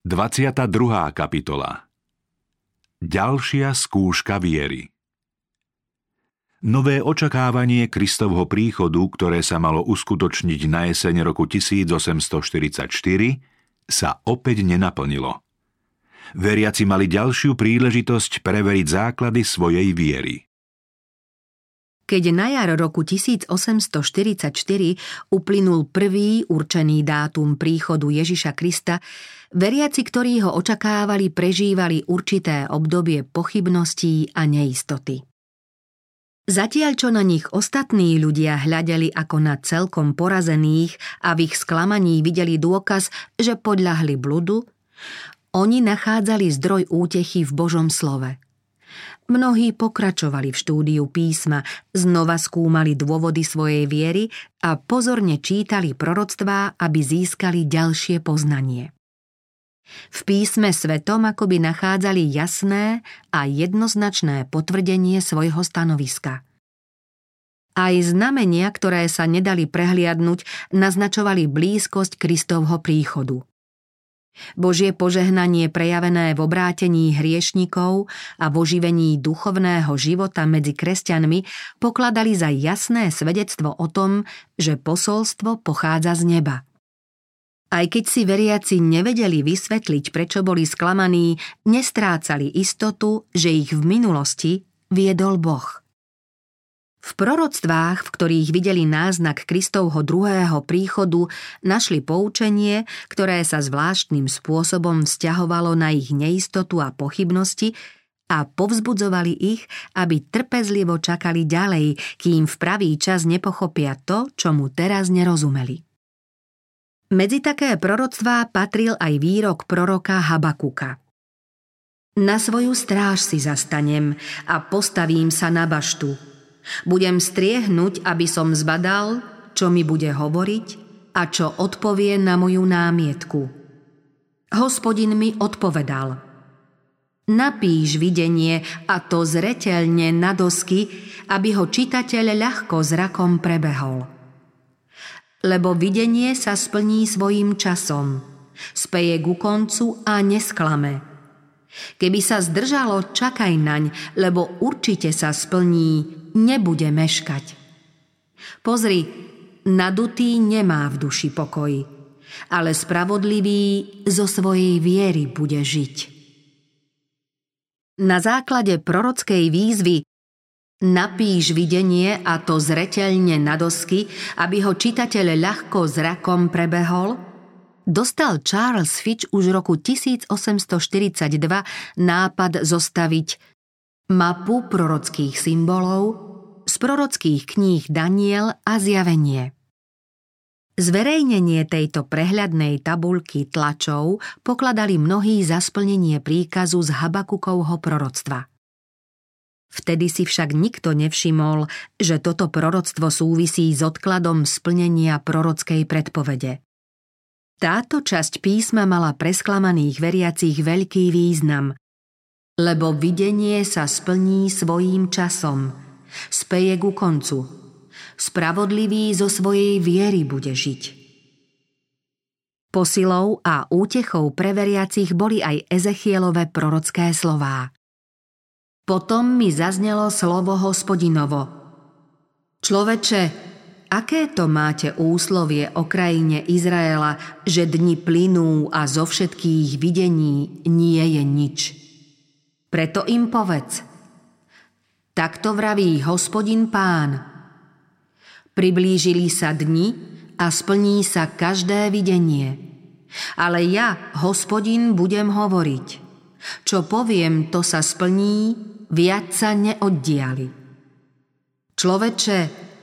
22. kapitola Ďalšia skúška viery Nové očakávanie Kristovho príchodu, ktoré sa malo uskutočniť na jeseň roku 1844, sa opäť nenaplnilo. Veriaci mali ďalšiu príležitosť preveriť základy svojej viery. Keď na jar roku 1844 uplynul prvý určený dátum príchodu Ježiša Krista, veriaci, ktorí ho očakávali, prežívali určité obdobie pochybností a neistoty. Zatiaľ, čo na nich ostatní ľudia hľadeli ako na celkom porazených a v ich sklamaní videli dôkaz, že podľahli bludu, oni nachádzali zdroj útechy v Božom slove – Mnohí pokračovali v štúdiu písma, znova skúmali dôvody svojej viery a pozorne čítali proroctvá, aby získali ďalšie poznanie. V písme svetom akoby nachádzali jasné a jednoznačné potvrdenie svojho stanoviska. Aj znamenia, ktoré sa nedali prehliadnúť, naznačovali blízkosť Kristovho príchodu – Božie požehnanie prejavené v obrátení hriešnikov a v oživení duchovného života medzi kresťanmi pokladali za jasné svedectvo o tom, že posolstvo pochádza z neba. Aj keď si veriaci nevedeli vysvetliť, prečo boli sklamaní, nestrácali istotu, že ich v minulosti viedol Boh. V proroctvách, v ktorých videli náznak Kristovho druhého príchodu, našli poučenie, ktoré sa zvláštnym spôsobom vzťahovalo na ich neistotu a pochybnosti a povzbudzovali ich, aby trpezlivo čakali ďalej, kým v pravý čas nepochopia to, čo mu teraz nerozumeli. Medzi také proroctvá patril aj výrok proroka Habakuka. Na svoju stráž si zastanem a postavím sa na baštu – budem striehnúť, aby som zbadal, čo mi bude hovoriť a čo odpovie na moju námietku. Hospodin mi odpovedal. Napíš videnie a to zretelne na dosky, aby ho čitateľ ľahko zrakom prebehol. Lebo videnie sa splní svojim časom, speje ku koncu a nesklame – Keby sa zdržalo, čakaj naň, lebo určite sa splní, nebude meškať. Pozri, nadutý nemá v duši pokoj, ale spravodlivý zo svojej viery bude žiť. Na základe prorockej výzvy Napíš videnie a to zreteľne na dosky, aby ho čitateľ ľahko zrakom prebehol – dostal Charles Fitch už roku 1842 nápad zostaviť mapu prorockých symbolov z prorockých kníh Daniel a Zjavenie. Zverejnenie tejto prehľadnej tabulky tlačov pokladali mnohí za splnenie príkazu z Habakukovho proroctva. Vtedy si však nikto nevšimol, že toto proroctvo súvisí s odkladom splnenia prorockej predpovede. Táto časť písma mala presklamaných veriacich veľký význam, lebo videnie sa splní svojím časom, speje ku koncu. Spravodlivý zo svojej viery bude žiť. Posilou a útechou pre veriacich boli aj Ezechielové prorocké slová. Potom mi zaznelo slovo hospodinovo. Človeče, Aké to máte úslovie o krajine Izraela, že dni plynú a zo všetkých videní nie je nič? Preto im povedz. Takto vraví hospodin pán. Priblížili sa dni a splní sa každé videnie. Ale ja, hospodin, budem hovoriť. Čo poviem, to sa splní, viac sa neoddiali. Človeče,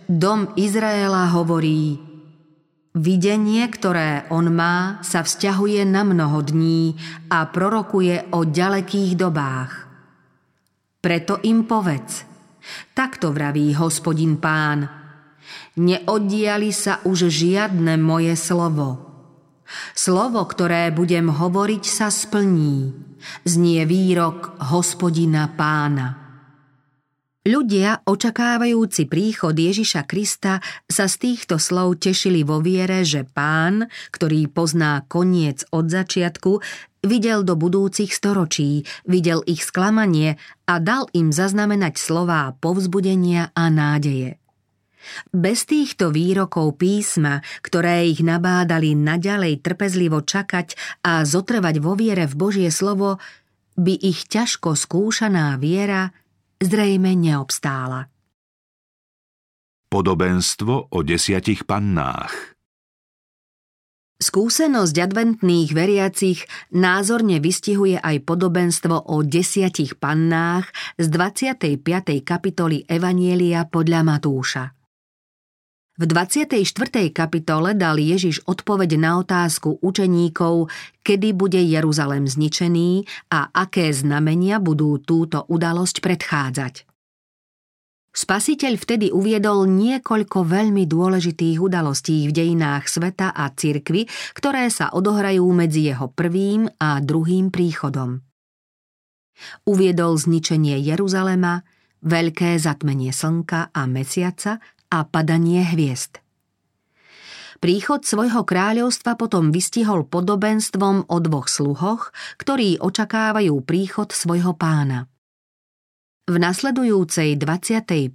dom Izraela hovorí Videnie, ktoré on má, sa vzťahuje na mnoho dní a prorokuje o ďalekých dobách. Preto im povedz, takto vraví hospodin pán, neoddiali sa už žiadne moje slovo. Slovo, ktoré budem hovoriť, sa splní. Znie výrok hospodina pána. Ľudia, očakávajúci príchod Ježiša Krista, sa z týchto slov tešili vo viere, že pán, ktorý pozná koniec od začiatku, videl do budúcich storočí, videl ich sklamanie a dal im zaznamenať slová povzbudenia a nádeje. Bez týchto výrokov písma, ktoré ich nabádali naďalej trpezlivo čakať a zotrvať vo viere v Božie slovo, by ich ťažko skúšaná viera zrejme neobstála. Podobenstvo o desiatich pannách Skúsenosť adventných veriacich názorne vystihuje aj podobenstvo o desiatich pannách z 25. kapitoly Evanielia podľa Matúša. V 24. kapitole dal Ježiš odpoveď na otázku učeníkov, kedy bude Jeruzalem zničený a aké znamenia budú túto udalosť predchádzať. Spasiteľ vtedy uviedol niekoľko veľmi dôležitých udalostí v dejinách sveta a cirkvy, ktoré sa odohrajú medzi jeho prvým a druhým príchodom. Uviedol zničenie Jeruzalema, veľké zatmenie slnka a mesiaca a padanie hviezd. Príchod svojho kráľovstva potom vystihol podobenstvom o dvoch sluhoch, ktorí očakávajú príchod svojho pána. V nasledujúcej 25.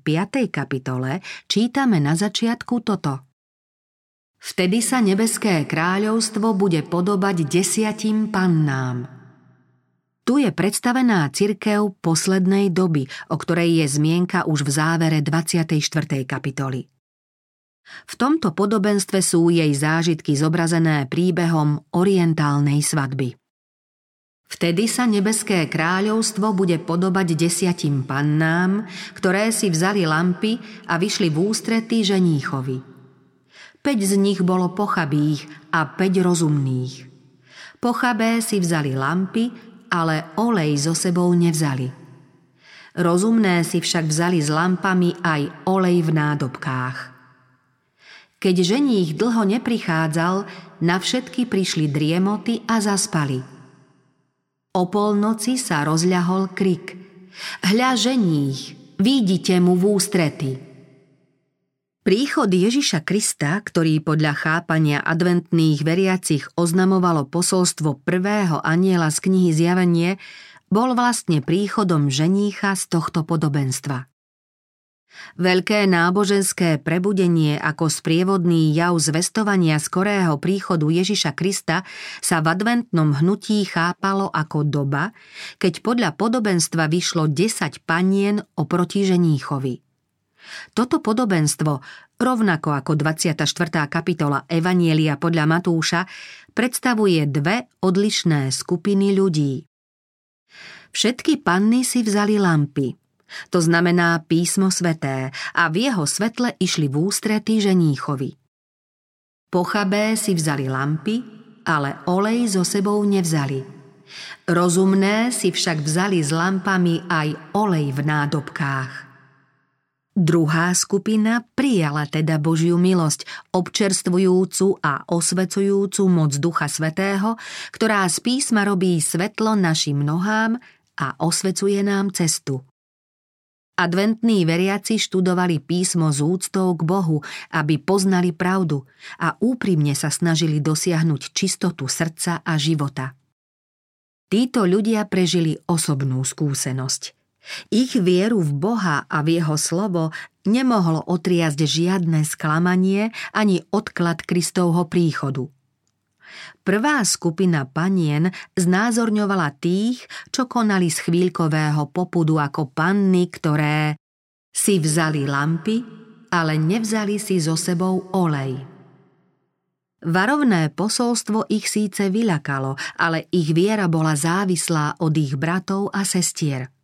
kapitole čítame na začiatku toto. Vtedy sa nebeské kráľovstvo bude podobať desiatim pannám – tu je predstavená cirkev poslednej doby, o ktorej je zmienka už v závere 24. kapitoly. V tomto podobenstve sú jej zážitky zobrazené príbehom orientálnej svadby. Vtedy sa nebeské kráľovstvo bude podobať desiatim pannám, ktoré si vzali lampy a vyšli v ústrety ženíchovi. Peť z nich bolo pochabých a peť rozumných. Pochabé si vzali lampy ale olej so sebou nevzali. Rozumné si však vzali s lampami aj olej v nádobkách. Keď ženích dlho neprichádzal, na všetky prišli driemoty a zaspali. O polnoci sa rozľahol krik. Hľa ženích, vidíte mu v ústrety. Príchod Ježiša Krista, ktorý podľa chápania adventných veriacich oznamovalo posolstvo prvého aniela z knihy Zjavenie, bol vlastne príchodom ženícha z tohto podobenstva. Veľké náboženské prebudenie ako sprievodný jav zvestovania skorého príchodu Ježiša Krista sa v adventnom hnutí chápalo ako doba, keď podľa podobenstva vyšlo 10 panien oproti ženíchovi. Toto podobenstvo, rovnako ako 24. kapitola Evanielia podľa Matúša, predstavuje dve odlišné skupiny ľudí. Všetky panny si vzali lampy, to znamená písmo sveté, a v jeho svetle išli v ústrety ženíchovi. Pochabé si vzali lampy, ale olej so sebou nevzali. Rozumné si však vzali s lampami aj olej v nádobkách. Druhá skupina prijala teda Božiu milosť, občerstvujúcu a osvecujúcu moc Ducha Svetého, ktorá z písma robí svetlo našim nohám a osvecuje nám cestu. Adventní veriaci študovali písmo z úctou k Bohu, aby poznali pravdu a úprimne sa snažili dosiahnuť čistotu srdca a života. Títo ľudia prežili osobnú skúsenosť – ich vieru v Boha a v jeho slovo nemohlo otriasť žiadne sklamanie ani odklad Kristovho príchodu. Prvá skupina panien znázorňovala tých, čo konali z chvíľkového popudu ako panny, ktoré si vzali lampy, ale nevzali si so sebou olej. Varovné posolstvo ich síce vyľakalo, ale ich viera bola závislá od ich bratov a sestier –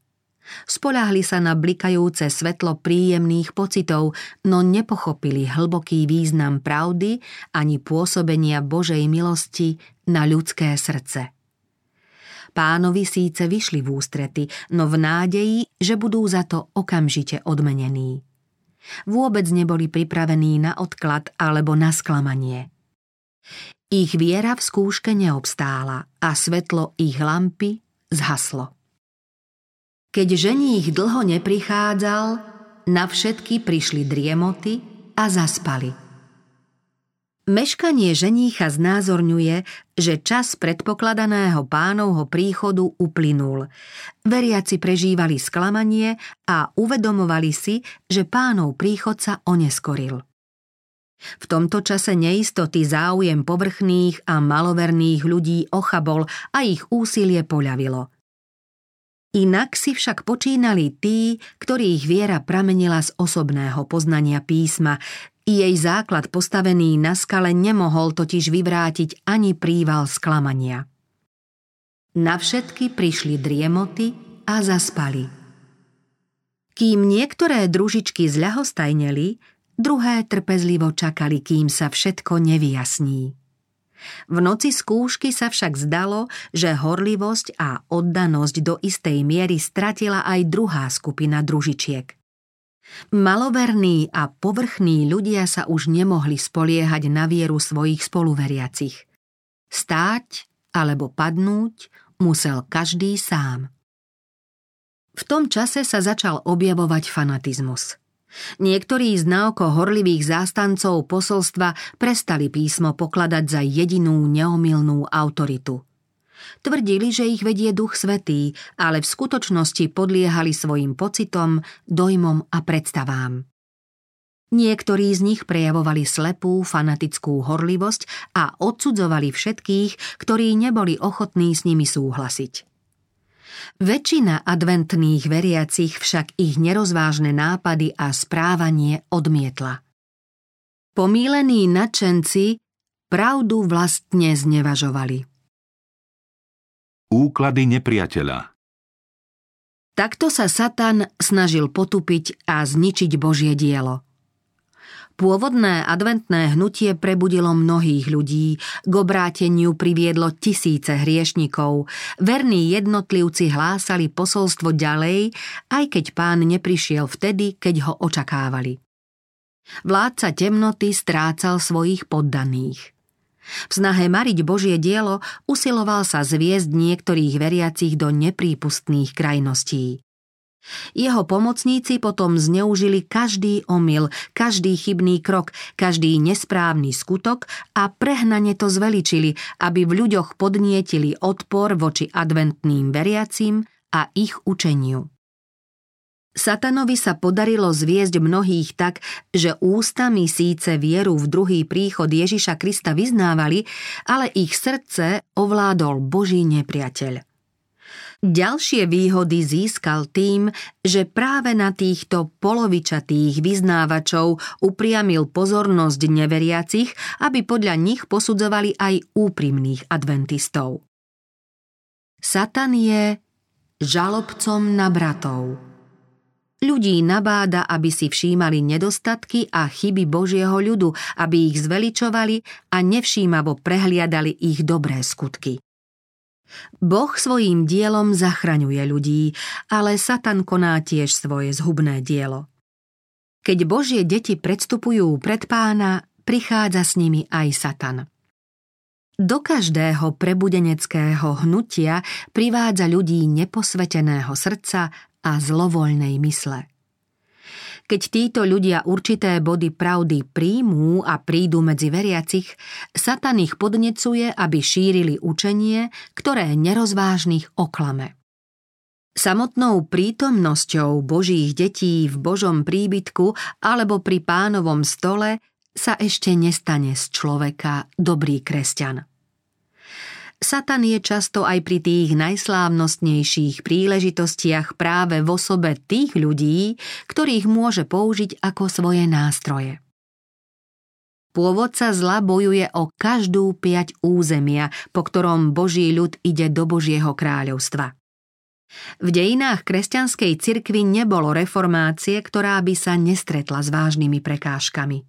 Spoľahli sa na blikajúce svetlo príjemných pocitov, no nepochopili hlboký význam pravdy ani pôsobenia Božej milosti na ľudské srdce. Pánovi síce vyšli v ústrety, no v nádeji, že budú za to okamžite odmenení. Vôbec neboli pripravení na odklad alebo na sklamanie. Ich viera v skúške neobstála a svetlo ich lampy zhaslo. Keď ženích dlho neprichádzal, na všetky prišli driemoty a zaspali. Meškanie ženícha znázorňuje, že čas predpokladaného pánovho príchodu uplynul. Veriaci prežívali sklamanie a uvedomovali si, že pánov príchod sa oneskoril. V tomto čase neistoty záujem povrchných a maloverných ľudí ochabol a ich úsilie poľavilo. Inak si však počínali tí, ktorých viera pramenila z osobného poznania písma, jej základ postavený na skale nemohol totiž vyvrátiť ani príval sklamania. Na všetky prišli driemoty a zaspali. Kým niektoré družičky zľahostajneli, druhé trpezlivo čakali, kým sa všetko nevyjasní. V noci skúšky sa však zdalo, že horlivosť a oddanosť do istej miery stratila aj druhá skupina družičiek. Maloverní a povrchní ľudia sa už nemohli spoliehať na vieru svojich spoluveriacich. Stáť alebo padnúť musel každý sám. V tom čase sa začal objavovať fanatizmus. Niektorí z naoko horlivých zástancov posolstva prestali písmo pokladať za jedinú neomilnú autoritu – Tvrdili, že ich vedie duch svetý, ale v skutočnosti podliehali svojim pocitom, dojmom a predstavám. Niektorí z nich prejavovali slepú, fanatickú horlivosť a odsudzovali všetkých, ktorí neboli ochotní s nimi súhlasiť. Väčšina adventných veriacich však ich nerozvážne nápady a správanie odmietla. Pomílení nadšenci pravdu vlastne znevažovali. Úklady nepriateľa Takto sa Satan snažil potupiť a zničiť Božie dielo. Pôvodné adventné hnutie prebudilo mnohých ľudí, k obráteniu priviedlo tisíce hriešnikov, verní jednotlivci hlásali posolstvo ďalej, aj keď pán neprišiel vtedy, keď ho očakávali. Vládca temnoty strácal svojich poddaných – v snahe mariť Božie dielo usiloval sa zviesť niektorých veriacich do neprípustných krajností. Jeho pomocníci potom zneužili každý omyl, každý chybný krok, každý nesprávny skutok a prehnane to zveličili, aby v ľuďoch podnietili odpor voči adventným veriacim a ich učeniu. Satanovi sa podarilo zviesť mnohých tak, že ústami síce vieru v druhý príchod Ježiša Krista vyznávali, ale ich srdce ovládol Boží nepriateľ. Ďalšie výhody získal tým, že práve na týchto polovičatých vyznávačov upriamil pozornosť neveriacich, aby podľa nich posudzovali aj úprimných adventistov. Satan je žalobcom na bratov. Ľudí nabáda, aby si všímali nedostatky a chyby Božieho ľudu, aby ich zveličovali a nevšímavo prehliadali ich dobré skutky. Boh svojím dielom zachraňuje ľudí, ale Satan koná tiež svoje zhubné dielo. Keď Božie deti predstupujú pred pána, prichádza s nimi aj Satan. Do každého prebudeneckého hnutia privádza ľudí neposveteného srdca a zlovoľnej mysle. Keď títo ľudia určité body pravdy príjmú a prídu medzi veriacich, Satan ich podnecuje, aby šírili učenie, ktoré nerozvážnych oklame. Samotnou prítomnosťou Božích detí v Božom príbytku alebo pri pánovom stole sa ešte nestane z človeka dobrý kresťan. Satan je často aj pri tých najslávnostnejších príležitostiach práve v osobe tých ľudí, ktorých môže použiť ako svoje nástroje. Pôvodca zla bojuje o každú piať územia, po ktorom Boží ľud ide do Božieho kráľovstva. V dejinách kresťanskej cirkvi nebolo reformácie, ktorá by sa nestretla s vážnymi prekážkami.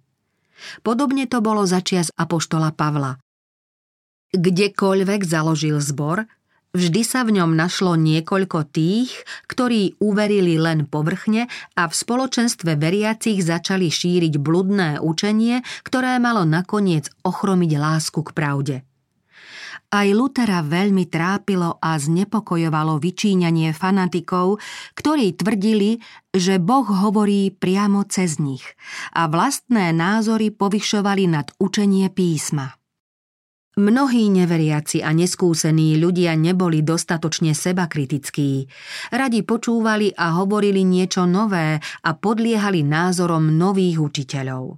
Podobne to bolo začias apoštola Pavla, Kdekoľvek založil zbor, vždy sa v ňom našlo niekoľko tých, ktorí uverili len povrchne a v spoločenstve veriacich začali šíriť bludné učenie, ktoré malo nakoniec ochromiť lásku k pravde. Aj Lutera veľmi trápilo a znepokojovalo vyčíňanie fanatikov, ktorí tvrdili, že Boh hovorí priamo cez nich a vlastné názory povyšovali nad učenie písma. Mnohí neveriaci a neskúsení ľudia neboli dostatočne sebakritickí. Radi počúvali a hovorili niečo nové a podliehali názorom nových učiteľov.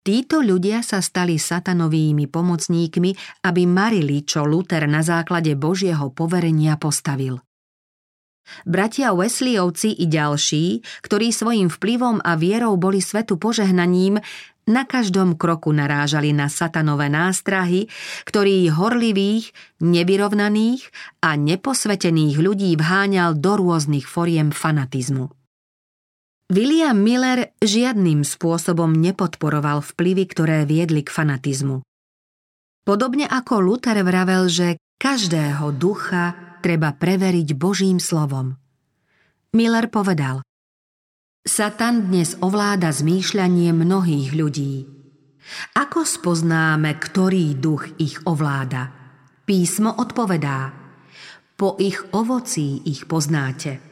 Títo ľudia sa stali satanovými pomocníkmi, aby marili, čo Luther na základe Božieho poverenia postavil. Bratia Wesleyovci i ďalší, ktorí svojim vplyvom a vierou boli svetu požehnaním, na každom kroku narážali na satanové nástrahy, ktorý horlivých, nevyrovnaných a neposvetených ľudí vháňal do rôznych foriem fanatizmu. William Miller žiadnym spôsobom nepodporoval vplyvy, ktoré viedli k fanatizmu. Podobne ako Luther vravel, že každého ducha treba preveriť Božím slovom. Miller povedal Satan dnes ovláda zmýšľanie mnohých ľudí. Ako spoznáme, ktorý duch ich ovláda? Písmo odpovedá Po ich ovocí ich poznáte –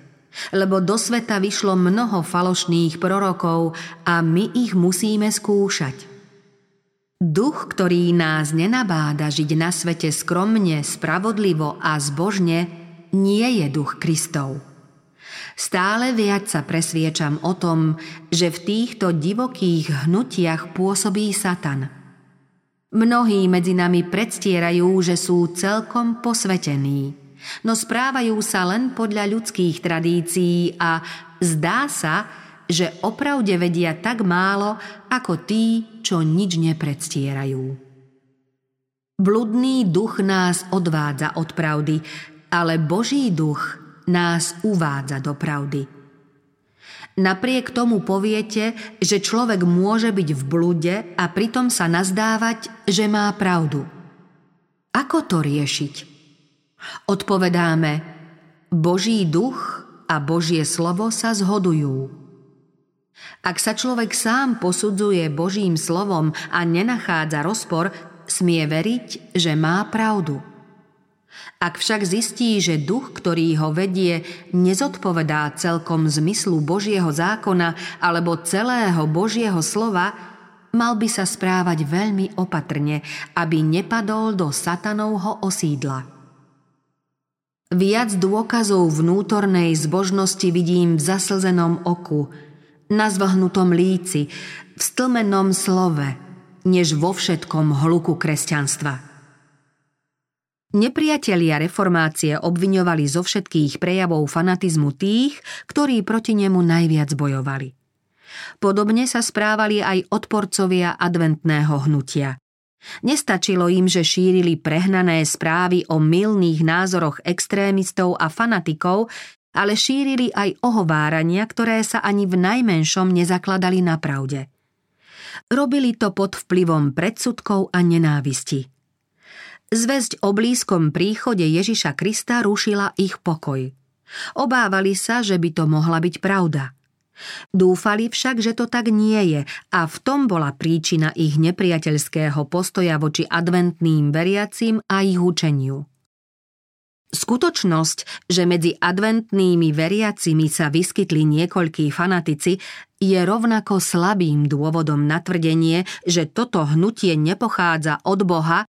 lebo do sveta vyšlo mnoho falošných prorokov a my ich musíme skúšať. Duch, ktorý nás nenabáda žiť na svete skromne, spravodlivo a zbožne, nie je duch Kristov. Stále viac sa presviečam o tom, že v týchto divokých hnutiach pôsobí Satan. Mnohí medzi nami predstierajú, že sú celkom posvetení no správajú sa len podľa ľudských tradícií a zdá sa, že opravde vedia tak málo, ako tí, čo nič nepredstierajú. Bludný duch nás odvádza od pravdy, ale Boží duch nás uvádza do pravdy. Napriek tomu poviete, že človek môže byť v blude a pritom sa nazdávať, že má pravdu. Ako to riešiť? Odpovedáme, Boží duch a Božie slovo sa zhodujú. Ak sa človek sám posudzuje Božím slovom a nenachádza rozpor, smie veriť, že má pravdu. Ak však zistí, že duch, ktorý ho vedie, nezodpovedá celkom zmyslu Božieho zákona alebo celého Božieho slova, mal by sa správať veľmi opatrne, aby nepadol do satanovho osídla. Viac dôkazov vnútornej zbožnosti vidím v zaslzenom oku, na zvahnutom líci, v stlmenom slove, než vo všetkom hluku kresťanstva. Nepriatelia reformácie obviňovali zo všetkých prejavov fanatizmu tých, ktorí proti nemu najviac bojovali. Podobne sa správali aj odporcovia adventného hnutia. Nestačilo im, že šírili prehnané správy o milných názoroch extrémistov a fanatikov, ale šírili aj ohovárania, ktoré sa ani v najmenšom nezakladali na pravde. Robili to pod vplyvom predsudkov a nenávisti. Zväzť o blízkom príchode Ježiša Krista rušila ich pokoj. Obávali sa, že by to mohla byť pravda – Dúfali však, že to tak nie je a v tom bola príčina ich nepriateľského postoja voči adventným veriacim a ich učeniu. Skutočnosť, že medzi adventnými veriacimi sa vyskytli niekoľkí fanatici, je rovnako slabým dôvodom na tvrdenie, že toto hnutie nepochádza od Boha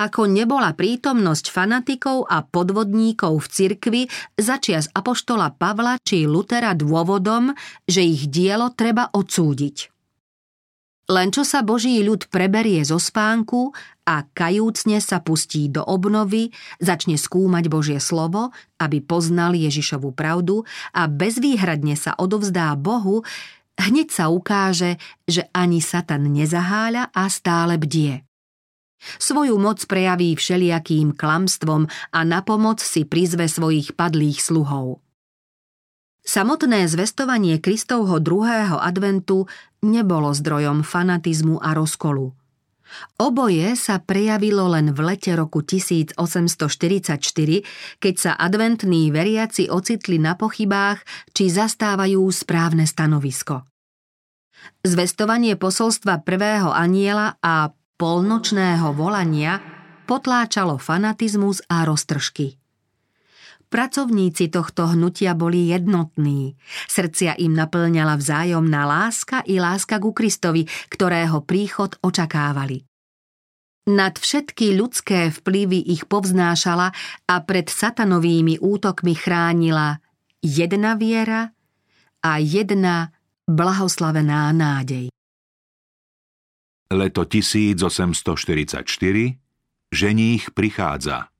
ako nebola prítomnosť fanatikov a podvodníkov v cirkvi začias apoštola Pavla či Lutera dôvodom, že ich dielo treba odsúdiť. Len čo sa Boží ľud preberie zo spánku a kajúcne sa pustí do obnovy, začne skúmať Božie slovo, aby poznal Ježišovu pravdu a bezvýhradne sa odovzdá Bohu, hneď sa ukáže, že ani Satan nezaháľa a stále bdie. Svoju moc prejaví všelijakým klamstvom a na pomoc si prizve svojich padlých sluhov. Samotné zvestovanie Kristovho druhého adventu nebolo zdrojom fanatizmu a rozkolu. Oboje sa prejavilo len v lete roku 1844, keď sa adventní veriaci ocitli na pochybách, či zastávajú správne stanovisko. Zvestovanie posolstva prvého aniela a polnočného volania potláčalo fanatizmus a roztržky. Pracovníci tohto hnutia boli jednotní. Srdcia im naplňala vzájomná láska i láska ku Kristovi, ktorého príchod očakávali. Nad všetky ľudské vplyvy ich povznášala a pred satanovými útokmi chránila jedna viera a jedna blahoslavená nádej. Leto 1844 Ženích prichádza.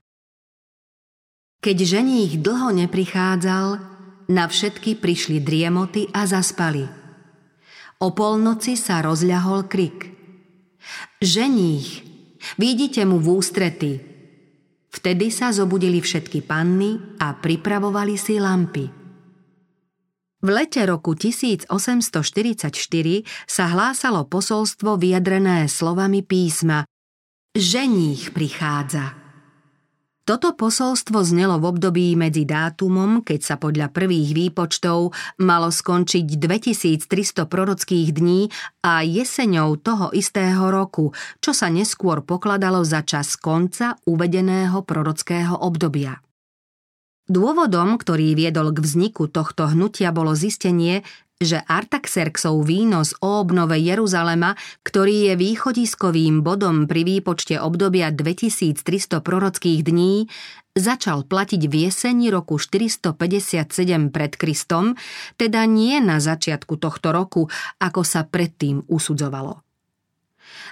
Keď ženích dlho neprichádzal, na všetky prišli driemoty a zaspali. O polnoci sa rozľahol krik. Ženích, vidíte mu v ústrety. Vtedy sa zobudili všetky panny a pripravovali si lampy. V lete roku 1844 sa hlásalo posolstvo vyjadrené slovami písma Ženích prichádza. Toto posolstvo znelo v období medzi dátumom, keď sa podľa prvých výpočtov malo skončiť 2300 prorockých dní a jeseňou toho istého roku, čo sa neskôr pokladalo za čas konca uvedeného prorockého obdobia. Dôvodom, ktorý viedol k vzniku tohto hnutia, bolo zistenie, že Artaxerxov výnos o obnove Jeruzalema, ktorý je východiskovým bodom pri výpočte obdobia 2300 prorockých dní, začal platiť v jeseni roku 457 pred Kristom, teda nie na začiatku tohto roku, ako sa predtým usudzovalo.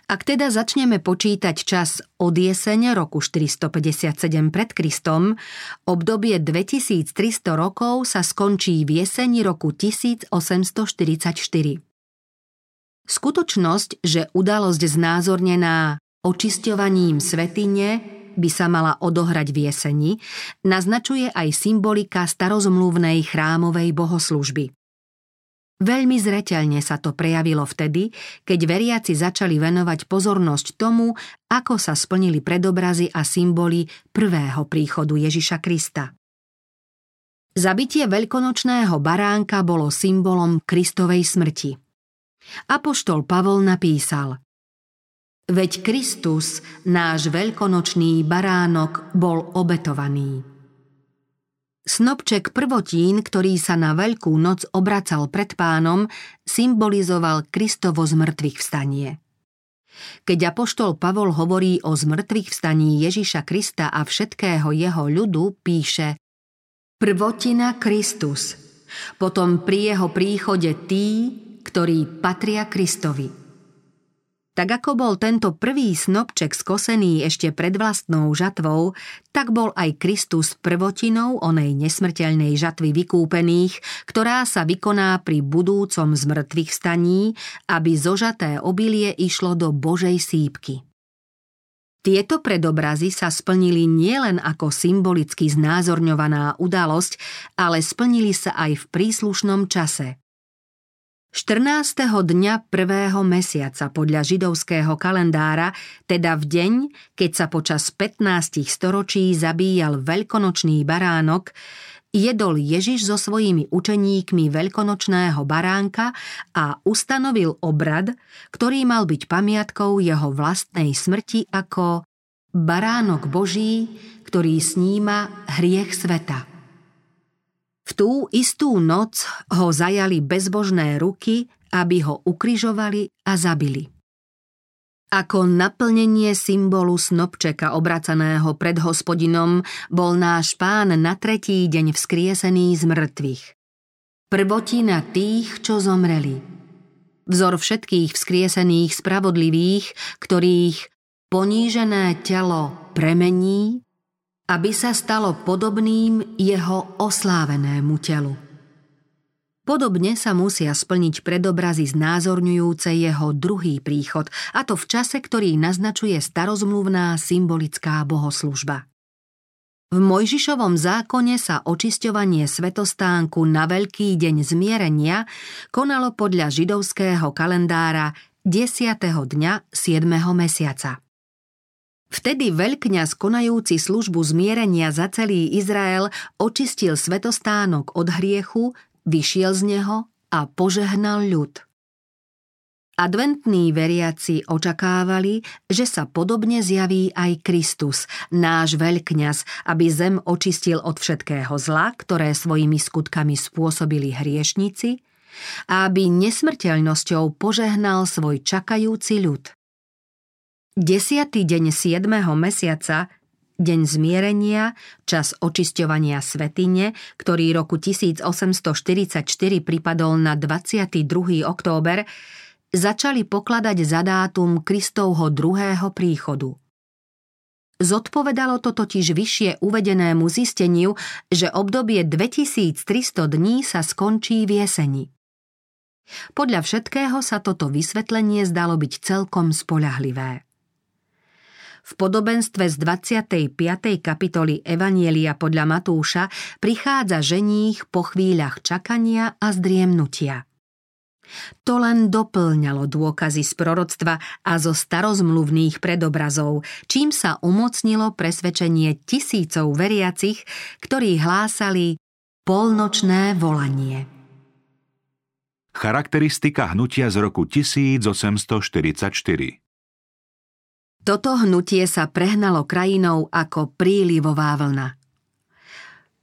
Ak teda začneme počítať čas od jesene roku 457 pred Kristom, obdobie 2300 rokov sa skončí v jeseni roku 1844. Skutočnosť, že udalosť znázornená očisťovaním svetine by sa mala odohrať v jeseni, naznačuje aj symbolika starozmluvnej chrámovej bohoslužby. Veľmi zreteľne sa to prejavilo vtedy, keď veriaci začali venovať pozornosť tomu, ako sa splnili predobrazy a symboly prvého príchodu Ježiša Krista. Zabitie veľkonočného baránka bolo symbolom Kristovej smrti. Apoštol Pavol napísal Veď Kristus, náš veľkonočný baránok, bol obetovaný. Snopček prvotín, ktorý sa na Veľkú noc obracal pred pánom, symbolizoval Kristovo zmrtvých vstanie. Keď apoštol Pavol hovorí o zmrtvých vstaní Ježiša Krista a všetkého jeho ľudu, píše Prvotina Kristus, potom pri jeho príchode tí, ktorí patria Kristovi. Tak ako bol tento prvý snopček skosený ešte pred vlastnou žatvou, tak bol aj Kristus prvotinou onej nesmrteľnej žatvy vykúpených, ktorá sa vykoná pri budúcom zmrtvých staní, aby zožaté obilie išlo do Božej sípky. Tieto predobrazy sa splnili nielen ako symbolicky znázorňovaná udalosť, ale splnili sa aj v príslušnom čase – 14. dňa prvého mesiaca podľa židovského kalendára, teda v deň, keď sa počas 15 storočí zabíjal veľkonočný baránok, jedol Ježiš so svojimi učeníkmi veľkonočného baránka a ustanovil obrad, ktorý mal byť pamiatkou jeho vlastnej smrti ako baránok Boží, ktorý sníma hriech sveta. V tú istú noc ho zajali bezbožné ruky, aby ho ukrižovali a zabili. Ako naplnenie symbolu snopčeka obracaného pred hospodinom bol náš pán na tretí deň vzkriesený z mŕtvych. Prvotina tých, čo zomreli. Vzor všetkých vzkriesených spravodlivých, ktorých ponížené telo premení aby sa stalo podobným jeho oslávenému telu. Podobne sa musia splniť predobrazy znázorňujúce jeho druhý príchod, a to v čase, ktorý naznačuje starozmluvná symbolická bohoslužba. V Mojžišovom zákone sa očisťovanie svetostánku na Veľký deň zmierenia konalo podľa židovského kalendára 10. dňa 7. mesiaca. Vtedy veľkňaz konajúci službu zmierenia za celý Izrael očistil svetostánok od hriechu, vyšiel z neho a požehnal ľud. Adventní veriaci očakávali, že sa podobne zjaví aj Kristus, náš veľkňaz, aby zem očistil od všetkého zla, ktoré svojimi skutkami spôsobili hriešnici, a aby nesmrteľnosťou požehnal svoj čakajúci ľud. Desiatý deň 7. mesiaca Deň zmierenia, čas očisťovania svetine, ktorý roku 1844 pripadol na 22. október, začali pokladať za dátum Kristovho druhého príchodu. Zodpovedalo to totiž vyššie uvedenému zisteniu, že obdobie 2300 dní sa skončí v jeseni. Podľa všetkého sa toto vysvetlenie zdalo byť celkom spoľahlivé. V podobenstve z 25. kapitoly Evanielia podľa Matúša prichádza ženích po chvíľach čakania a zdriemnutia. To len doplňalo dôkazy z proroctva a zo starozmluvných predobrazov, čím sa umocnilo presvedčenie tisícov veriacich, ktorí hlásali polnočné volanie. Charakteristika hnutia z roku 1844 Toto hnutie sa prehnalo krajinou ako prílivová vlna.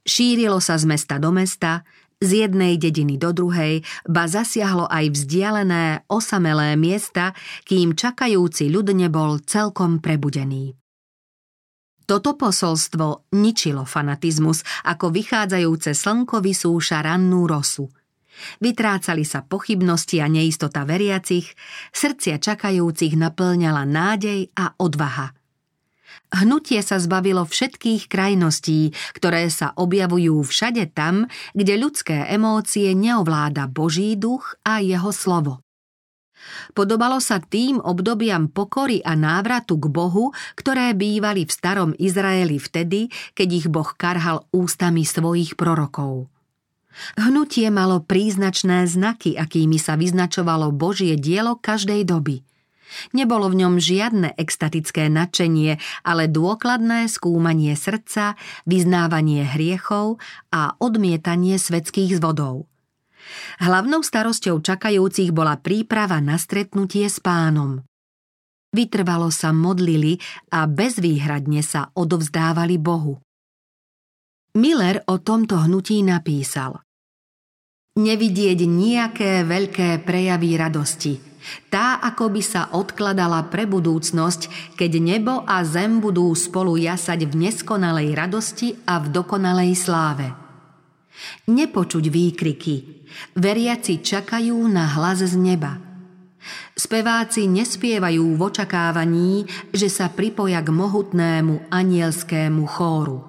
Šírilo sa z mesta do mesta, z jednej dediny do druhej, ba zasiahlo aj vzdialené, osamelé miesta, kým čakajúci ľud nebol celkom prebudený. Toto posolstvo ničilo fanatizmus, ako vychádzajúce slnko vysúša rannú rosu. Vytrácali sa pochybnosti a neistota veriacich, srdcia čakajúcich naplňala nádej a odvaha – Hnutie sa zbavilo všetkých krajností, ktoré sa objavujú všade tam, kde ľudské emócie neovláda Boží duch a jeho slovo. Podobalo sa tým obdobiam pokory a návratu k Bohu, ktoré bývali v starom Izraeli vtedy, keď ich Boh karhal ústami svojich prorokov. Hnutie malo príznačné znaky, akými sa vyznačovalo Božie dielo každej doby – Nebolo v ňom žiadne extatické nadšenie, ale dôkladné skúmanie srdca, vyznávanie hriechov a odmietanie svetských zvodov. Hlavnou starosťou čakajúcich bola príprava na stretnutie s pánom. Vytrvalo sa modlili a bezvýhradne sa odovzdávali Bohu. Miller o tomto hnutí napísal Nevidieť nejaké veľké prejavy radosti – tá ako by sa odkladala pre budúcnosť, keď nebo a zem budú spolu jasať v neskonalej radosti a v dokonalej sláve. Nepočuť výkriky. Veriaci čakajú na hlas z neba. Speváci nespievajú v očakávaní, že sa pripoja k mohutnému anielskému chóru.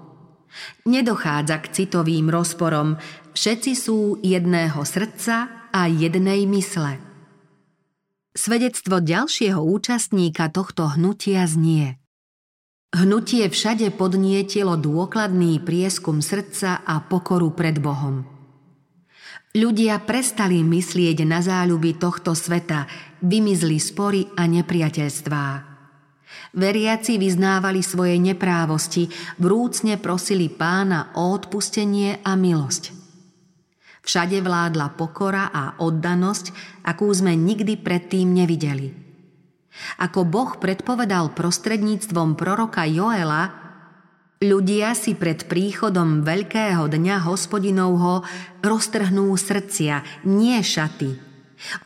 Nedochádza k citovým rozporom, všetci sú jedného srdca a jednej mysle. Svedectvo ďalšieho účastníka tohto hnutia znie. Hnutie všade podnietilo dôkladný prieskum srdca a pokoru pred Bohom. Ľudia prestali myslieť na záľuby tohto sveta, vymizli spory a nepriateľstvá. Veriaci vyznávali svoje neprávosti, vrúcne prosili pána o odpustenie a milosť. Všade vládla pokora a oddanosť, akú sme nikdy predtým nevideli. Ako Boh predpovedal prostredníctvom proroka Joela, ľudia si pred príchodom veľkého dňa hospodinovho roztrhnú srdcia, nie šaty.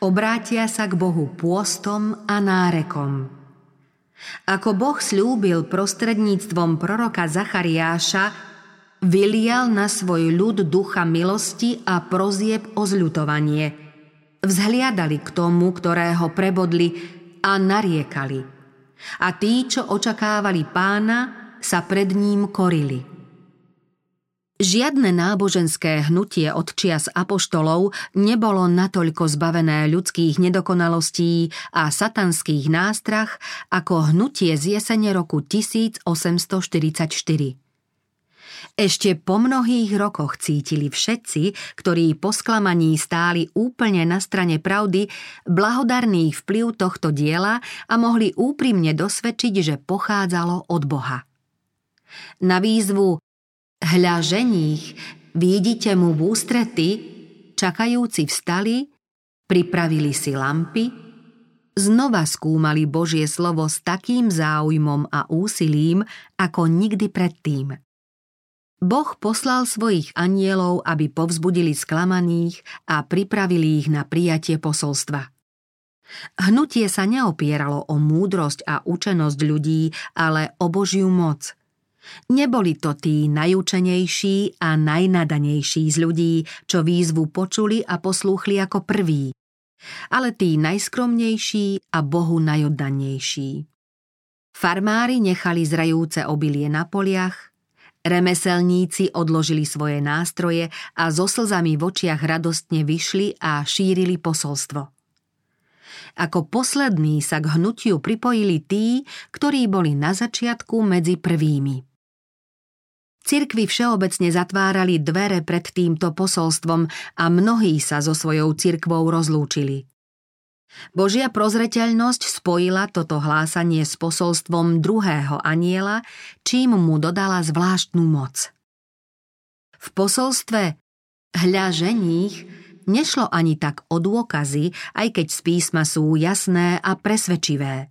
Obrátia sa k Bohu pôstom a nárekom. Ako Boh slúbil prostredníctvom proroka Zachariáša, Vylial na svoj ľud ducha milosti a prozieb o zľutovanie. Vzhliadali k tomu, ktorého prebodli a nariekali. A tí, čo očakávali pána, sa pred ním korili. Žiadne náboženské hnutie od čias apoštolov nebolo natoľko zbavené ľudských nedokonalostí a satanských nástrach ako hnutie z jesene roku 1844. Ešte po mnohých rokoch cítili všetci, ktorí po sklamaní stáli úplne na strane pravdy, blahodarný vplyv tohto diela a mohli úprimne dosvedčiť, že pochádzalo od Boha. Na výzvu Hľa ženích, vidíte mu v ústrety, čakajúci vstali, pripravili si lampy znova skúmali Božie slovo s takým záujmom a úsilím, ako nikdy predtým. Boh poslal svojich anielov, aby povzbudili sklamaných a pripravili ich na prijatie posolstva. Hnutie sa neopieralo o múdrosť a učenosť ľudí, ale o Božiu moc. Neboli to tí najúčenejší a najnadanejší z ľudí, čo výzvu počuli a poslúchli ako prví, ale tí najskromnejší a Bohu najoddannejší. Farmári nechali zrajúce obilie na poliach, Remeselníci odložili svoje nástroje a so slzami v očiach radostne vyšli a šírili posolstvo. Ako poslední sa k hnutiu pripojili tí, ktorí boli na začiatku medzi prvými. Cirkvy všeobecne zatvárali dvere pred týmto posolstvom a mnohí sa so svojou cirkvou rozlúčili. Božia prozreteľnosť spojila toto hlásanie s posolstvom druhého aniela, čím mu dodala zvláštnu moc. V posolstve hľa ženích nešlo ani tak o dôkazy, aj keď z písma sú jasné a presvedčivé.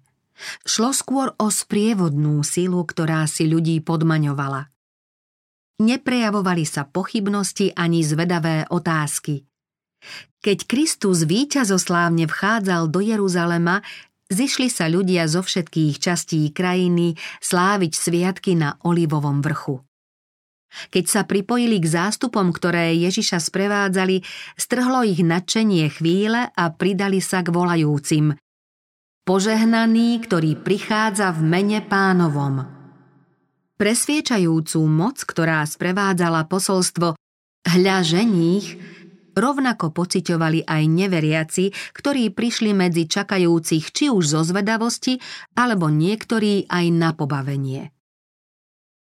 Šlo skôr o sprievodnú silu, ktorá si ľudí podmaňovala. Neprejavovali sa pochybnosti ani zvedavé otázky – keď Kristus víťazoslávne vchádzal do Jeruzalema, zišli sa ľudia zo všetkých častí krajiny sláviť sviatky na Olivovom vrchu. Keď sa pripojili k zástupom, ktoré Ježiša sprevádzali, strhlo ich nadšenie chvíle a pridali sa k volajúcim. Požehnaný, ktorý prichádza v mene pánovom. Presviečajúcu moc, ktorá sprevádzala posolstvo Hľa ženích, rovnako pociťovali aj neveriaci, ktorí prišli medzi čakajúcich či už zo zvedavosti, alebo niektorí aj na pobavenie.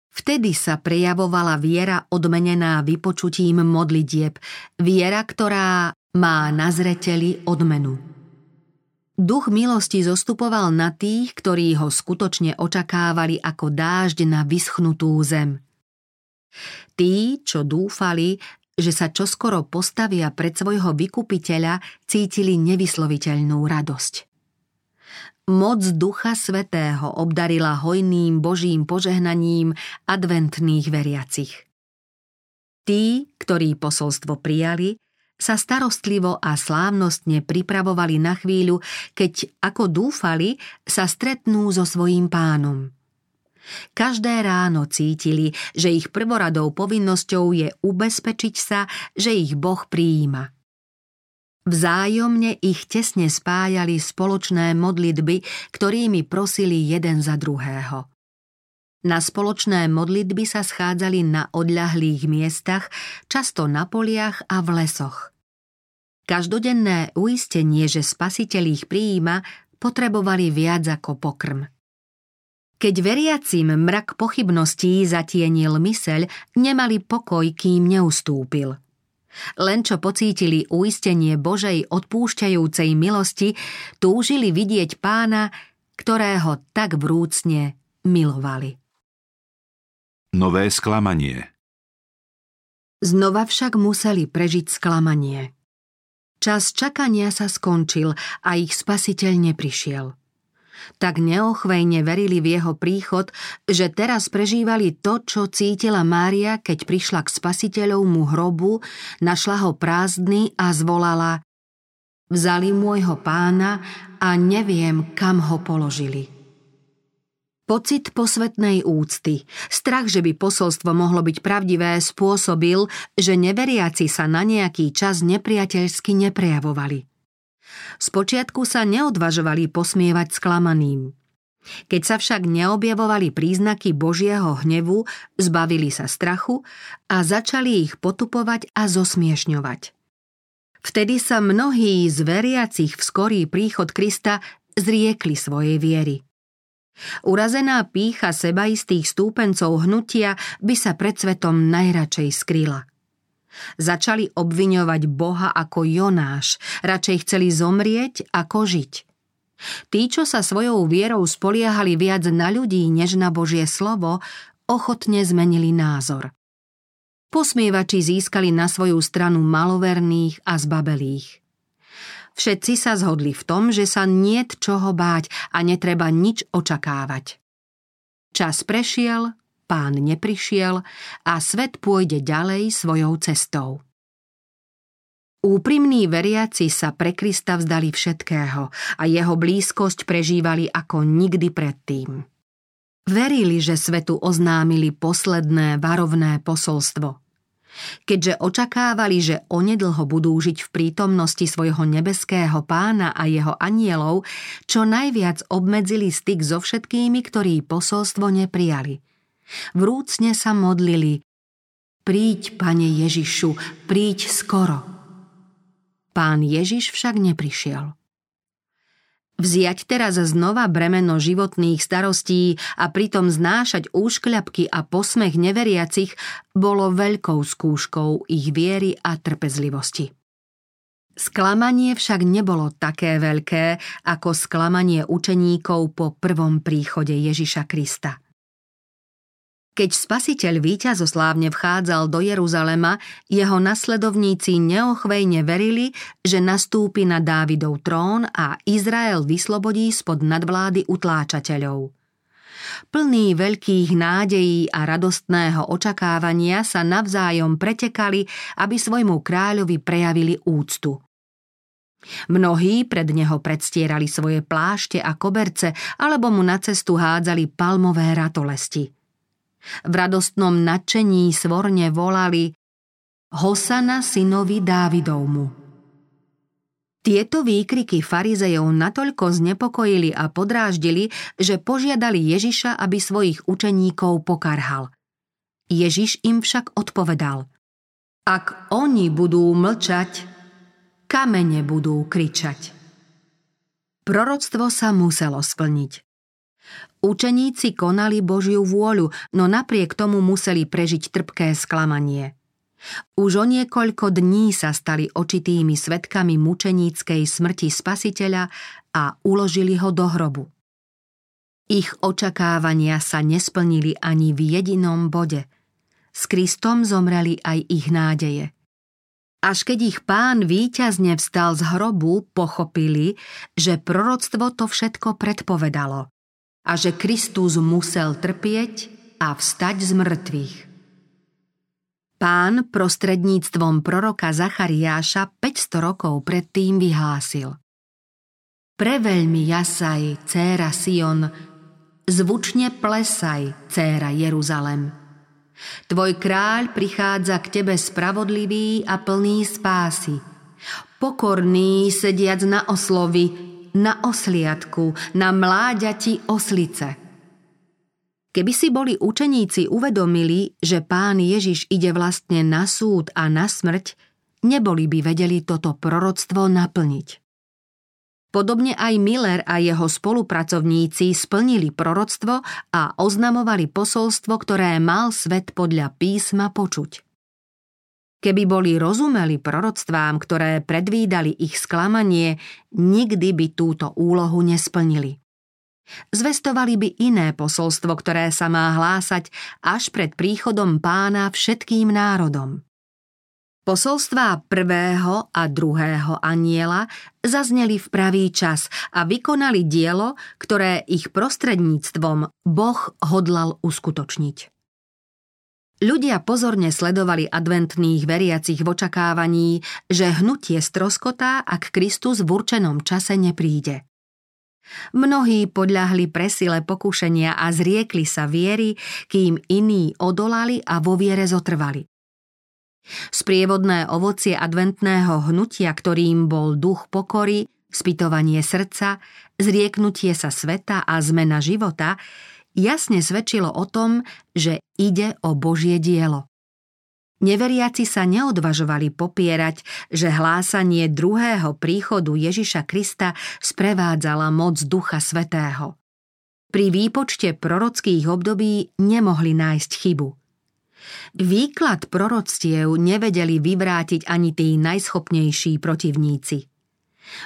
Vtedy sa prejavovala viera odmenená vypočutím modlitieb, viera, ktorá má na zreteli odmenu. Duch milosti zostupoval na tých, ktorí ho skutočne očakávali ako dážď na vyschnutú zem. Tí, čo dúfali, že sa čoskoro postavia pred svojho vykupiteľa, cítili nevysloviteľnú radosť. Moc Ducha Svetého obdarila hojným Božím požehnaním adventných veriacich. Tí, ktorí posolstvo prijali, sa starostlivo a slávnostne pripravovali na chvíľu, keď, ako dúfali, sa stretnú so svojím pánom – Každé ráno cítili, že ich prvoradou povinnosťou je ubezpečiť sa, že ich Boh prijíma. Vzájomne ich tesne spájali spoločné modlitby, ktorými prosili jeden za druhého. Na spoločné modlitby sa schádzali na odľahlých miestach, často na poliach a v lesoch. Každodenné uistenie, že spasiteľ ich prijíma, potrebovali viac ako pokrm. Keď veriacim mrak pochybností zatienil myseľ, nemali pokoj, kým neustúpil. Len čo pocítili uistenie Božej odpúšťajúcej milosti, túžili vidieť pána, ktorého tak vrúcne milovali. Nové sklamanie Znova však museli prežiť sklamanie. Čas čakania sa skončil a ich spasiteľ neprišiel tak neochvejne verili v jeho príchod, že teraz prežívali to, čo cítila Mária, keď prišla k spasiteľovmu hrobu, našla ho prázdny a zvolala Vzali môjho pána a neviem, kam ho položili. Pocit posvetnej úcty, strach, že by posolstvo mohlo byť pravdivé, spôsobil, že neveriaci sa na nejaký čas nepriateľsky neprejavovali. Spočiatku sa neodvažovali posmievať sklamaným. Keď sa však neobjavovali príznaky Božieho hnevu, zbavili sa strachu a začali ich potupovať a zosmiešňovať. Vtedy sa mnohí z veriacich v skorý príchod Krista zriekli svojej viery. Urazená pícha sebaistých stúpencov hnutia by sa pred svetom najradšej skryla. Začali obviňovať Boha ako Jonáš, radšej chceli zomrieť ako žiť. Tí, čo sa svojou vierou spoliehali viac na ľudí než na Božie slovo, ochotne zmenili názor. Posmievači získali na svoju stranu maloverných a zbabelých. Všetci sa zhodli v tom, že sa niet čoho báť a netreba nič očakávať. Čas prešiel, pán neprišiel a svet pôjde ďalej svojou cestou. Úprimní veriaci sa pre Krista vzdali všetkého a jeho blízkosť prežívali ako nikdy predtým. Verili, že svetu oznámili posledné varovné posolstvo – keďže očakávali, že onedlho budú žiť v prítomnosti svojho nebeského pána a jeho anielov, čo najviac obmedzili styk so všetkými, ktorí posolstvo neprijali. Vrúcne sa modlili Príď, pane Ježišu, príď skoro. Pán Ježiš však neprišiel. Vziať teraz znova bremeno životných starostí a pritom znášať úškľapky a posmech neveriacich bolo veľkou skúškou ich viery a trpezlivosti. Sklamanie však nebolo také veľké ako sklamanie učeníkov po prvom príchode Ježiša Krista – keď spasiteľ víťazoslávne vchádzal do Jeruzalema, jeho nasledovníci neochvejne verili, že nastúpi na Dávidov trón a Izrael vyslobodí spod nadvlády utláčateľov. Plný veľkých nádejí a radostného očakávania sa navzájom pretekali, aby svojmu kráľovi prejavili úctu. Mnohí pred neho predstierali svoje plášte a koberce alebo mu na cestu hádzali palmové ratolesti – v radostnom nadšení svorne volali Hosana synovi Dávidovmu. Tieto výkriky farizejov natoľko znepokojili a podráždili, že požiadali Ježiša, aby svojich učeníkov pokarhal. Ježiš im však odpovedal Ak oni budú mlčať, kamene budú kričať. Proroctvo sa muselo splniť. Učeníci konali Božiu vôľu, no napriek tomu museli prežiť trpké sklamanie. Už o niekoľko dní sa stali očitými svetkami mučeníckej smrti spasiteľa a uložili ho do hrobu. Ich očakávania sa nesplnili ani v jedinom bode. S Kristom zomreli aj ich nádeje. Až keď ich pán víťazne vstal z hrobu, pochopili, že proroctvo to všetko predpovedalo a že Kristus musel trpieť a vstať z mŕtvych. Pán prostredníctvom proroka Zachariáša 500 rokov predtým vyhlásil Preveľmi jasaj, céra Sion, zvučne plesaj, céra Jeruzalem. Tvoj kráľ prichádza k tebe spravodlivý a plný spásy, pokorný sediac na oslovi, na osliadku, na mláďati oslice. Keby si boli učeníci uvedomili, že pán Ježiš ide vlastne na súd a na smrť, neboli by vedeli toto proroctvo naplniť. Podobne aj Miller a jeho spolupracovníci splnili proroctvo a oznamovali posolstvo, ktoré mal svet podľa písma počuť. Keby boli rozumeli proroctvám, ktoré predvídali ich sklamanie, nikdy by túto úlohu nesplnili. Zvestovali by iné posolstvo, ktoré sa má hlásať až pred príchodom pána všetkým národom. Posolstvá prvého a druhého aniela zazneli v pravý čas a vykonali dielo, ktoré ich prostredníctvom Boh hodlal uskutočniť. Ľudia pozorne sledovali adventných veriacich v očakávaní, že hnutie stroskotá, ak Kristus v určenom čase nepríde. Mnohí podľahli presile pokušenia a zriekli sa viery, kým iní odolali a vo viere zotrvali. Sprievodné ovocie adventného hnutia, ktorým bol duch pokory, spytovanie srdca, zrieknutie sa sveta a zmena života, jasne svedčilo o tom, že ide o Božie dielo. Neveriaci sa neodvažovali popierať, že hlásanie druhého príchodu Ježiša Krista sprevádzala moc Ducha Svetého. Pri výpočte prorockých období nemohli nájsť chybu. Výklad proroctiev nevedeli vyvrátiť ani tí najschopnejší protivníci.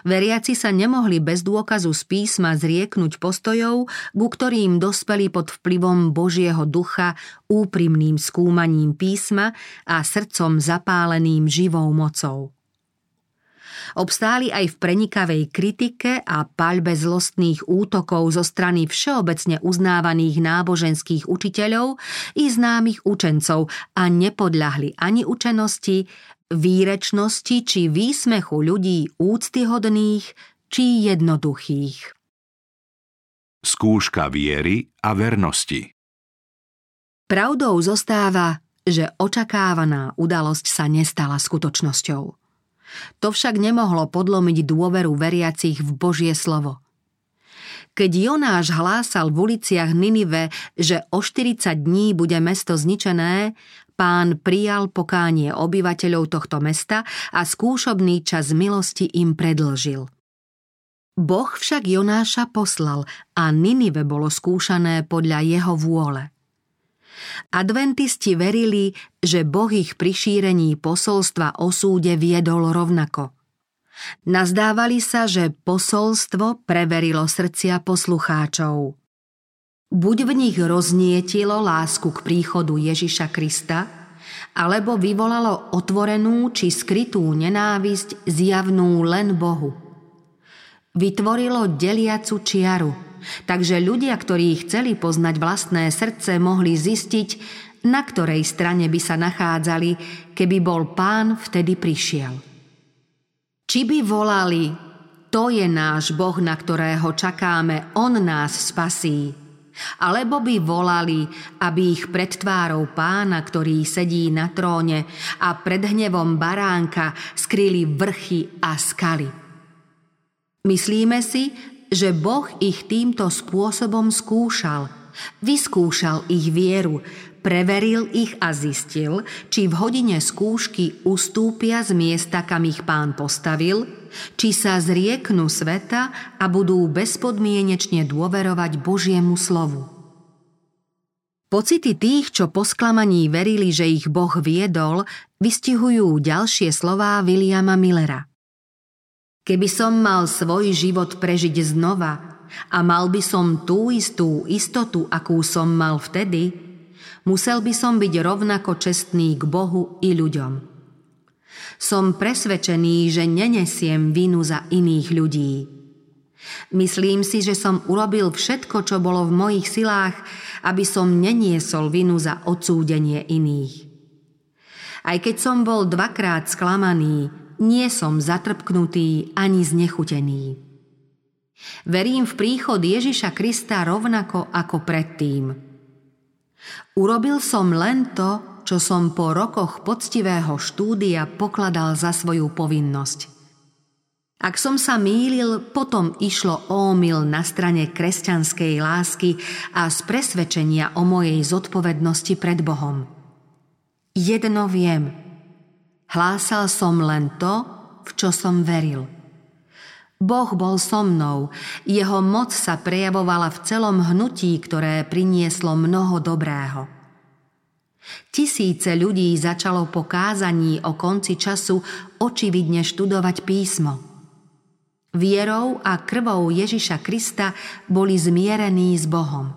Veriaci sa nemohli bez dôkazu z písma zrieknúť postojov, ku ktorým dospeli pod vplyvom Božieho ducha úprimným skúmaním písma a srdcom zapáleným živou mocou. Obstáli aj v prenikavej kritike a paľbe zlostných útokov zo strany všeobecne uznávaných náboženských učiteľov i známych učencov a nepodľahli ani učenosti, výrečnosti či výsmechu ľudí úctyhodných či jednoduchých. Skúška viery a vernosti Pravdou zostáva, že očakávaná udalosť sa nestala skutočnosťou. To však nemohlo podlomiť dôveru veriacich v Božie slovo. Keď Jonáš hlásal v uliciach Ninive, že o 40 dní bude mesto zničené, pán prijal pokánie obyvateľov tohto mesta a skúšobný čas milosti im predlžil. Boh však Jonáša poslal a Ninive bolo skúšané podľa jeho vôle. Adventisti verili, že Boh ich pri šírení posolstva o súde viedol rovnako. Nazdávali sa, že posolstvo preverilo srdcia poslucháčov. Buď v nich roznietilo lásku k príchodu Ježiša Krista, alebo vyvolalo otvorenú či skrytú nenávisť zjavnú len Bohu. Vytvorilo deliacu čiaru – takže ľudia, ktorí chceli poznať vlastné srdce, mohli zistiť, na ktorej strane by sa nachádzali, keby bol pán vtedy prišiel. Či by volali, to je náš Boh, na ktorého čakáme, on nás spasí. Alebo by volali, aby ich pred tvárou pána, ktorý sedí na tróne a pred hnevom baránka skryli vrchy a skaly. Myslíme si, že Boh ich týmto spôsobom skúšal. Vyskúšal ich vieru, preveril ich a zistil, či v hodine skúšky ustúpia z miesta, kam ich pán postavil, či sa zrieknú sveta a budú bezpodmienečne dôverovať Božiemu slovu. Pocity tých, čo po sklamaní verili, že ich Boh viedol, vystihujú ďalšie slová Williama Millera – Keby som mal svoj život prežiť znova a mal by som tú istú istotu, akú som mal vtedy, musel by som byť rovnako čestný k Bohu i ľuďom. Som presvedčený, že nenesiem vinu za iných ľudí. Myslím si, že som urobil všetko, čo bolo v mojich silách, aby som neniesol vinu za odsúdenie iných. Aj keď som bol dvakrát sklamaný, nie som zatrpknutý ani znechutený. Verím v príchod Ježiša Krista rovnako ako predtým. Urobil som len to, čo som po rokoch poctivého štúdia pokladal za svoju povinnosť. Ak som sa mýlil, potom išlo o omyl na strane kresťanskej lásky a z presvedčenia o mojej zodpovednosti pred Bohom. Jedno viem – Hlásal som len to, v čo som veril. Boh bol so mnou, jeho moc sa prejavovala v celom hnutí, ktoré prinieslo mnoho dobrého. Tisíce ľudí začalo po kázaní o konci času očividne študovať písmo. Vierou a krvou Ježiša Krista boli zmierení s Bohom.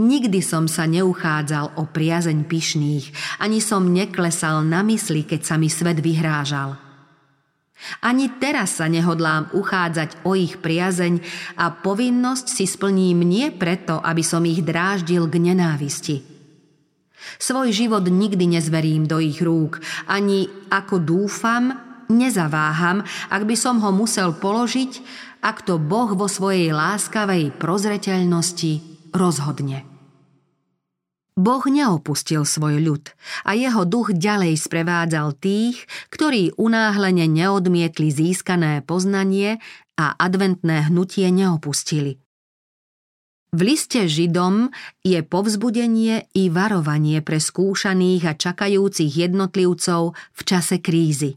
Nikdy som sa neuchádzal o priazeň pyšných, ani som neklesal na mysli, keď sa mi svet vyhrážal. Ani teraz sa nehodlám uchádzať o ich priazeň a povinnosť si splním nie preto, aby som ich dráždil k nenávisti. Svoj život nikdy nezverím do ich rúk, ani ako dúfam, nezaváham, ak by som ho musel položiť, ak to Boh vo svojej láskavej prozreteľnosti rozhodne. Boh neopustil svoj ľud a jeho duch ďalej sprevádzal tých, ktorí unáhlene neodmietli získané poznanie a adventné hnutie neopustili. V liste Židom je povzbudenie i varovanie pre skúšaných a čakajúcich jednotlivcov v čase krízy.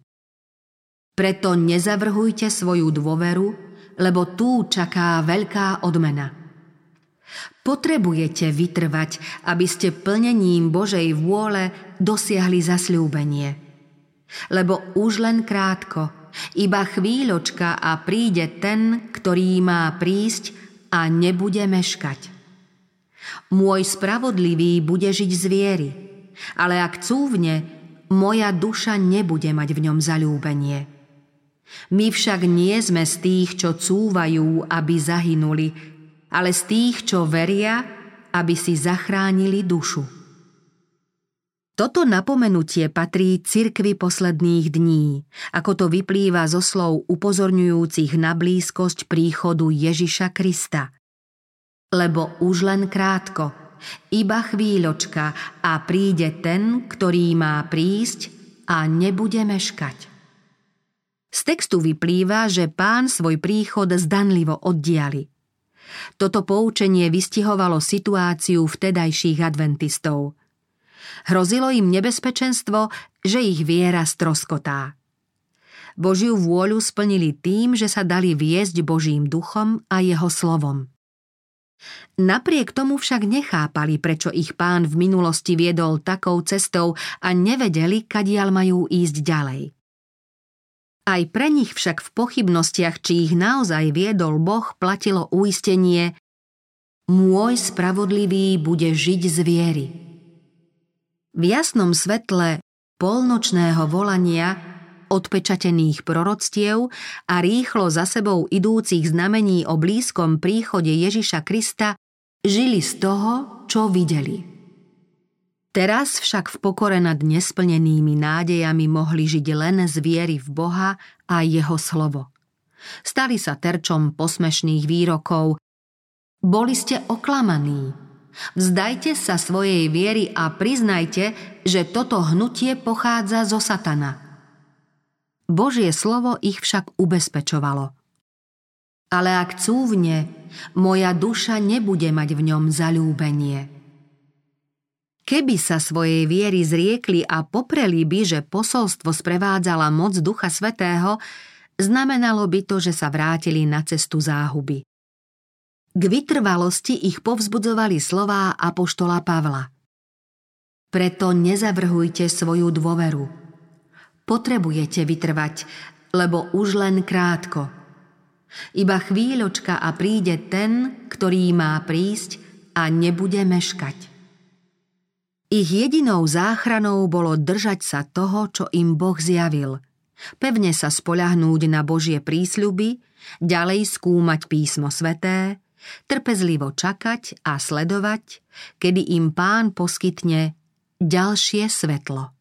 Preto nezavrhujte svoju dôveru, lebo tú čaká veľká odmena – Potrebujete vytrvať, aby ste plnením Božej vôle dosiahli zasľúbenie. Lebo už len krátko, iba chvíľočka a príde ten, ktorý má prísť a nebude meškať. Môj spravodlivý bude žiť z viery, ale ak cúvne, moja duša nebude mať v ňom zalúbenie. My však nie sme z tých, čo cúvajú, aby zahynuli, ale z tých, čo veria, aby si zachránili dušu. Toto napomenutie patrí cirkvi posledných dní, ako to vyplýva zo slov upozorňujúcich na blízkosť príchodu Ježiša Krista. Lebo už len krátko, iba chvíľočka a príde ten, ktorý má prísť a nebude meškať. Z textu vyplýva, že pán svoj príchod zdanlivo oddiali. Toto poučenie vystihovalo situáciu vtedajších adventistov. Hrozilo im nebezpečenstvo, že ich viera stroskotá. Božiu vôľu splnili tým, že sa dali viesť Božím duchom a jeho slovom. Napriek tomu však nechápali, prečo ich pán v minulosti viedol takou cestou a nevedeli, kadiaľ majú ísť ďalej. Aj pre nich však v pochybnostiach, či ich naozaj viedol Boh, platilo uistenie Môj spravodlivý bude žiť z viery. V jasnom svetle polnočného volania, odpečatených proroctiev a rýchlo za sebou idúcich znamení o blízkom príchode Ježiša Krista žili z toho, čo videli. Teraz však v pokore nad nesplnenými nádejami mohli žiť len z viery v Boha a jeho slovo. Stali sa terčom posmešných výrokov. Boli ste oklamaní. Vzdajte sa svojej viery a priznajte, že toto hnutie pochádza zo satana. Božie slovo ich však ubezpečovalo. Ale ak cúvne, moja duša nebude mať v ňom zalúbenie. Keby sa svojej viery zriekli a popreli by, že posolstvo sprevádzala moc Ducha Svetého, znamenalo by to, že sa vrátili na cestu záhuby. K vytrvalosti ich povzbudzovali slová apoštola Pavla. Preto nezavrhujte svoju dôveru. Potrebujete vytrvať, lebo už len krátko. Iba chvíľočka a príde ten, ktorý má prísť a nebude meškať. Ich jedinou záchranou bolo držať sa toho, čo im Boh zjavil. Pevne sa spoľahnúť na Božie prísľuby, ďalej skúmať písmo sveté, trpezlivo čakať a sledovať, kedy im pán poskytne ďalšie svetlo.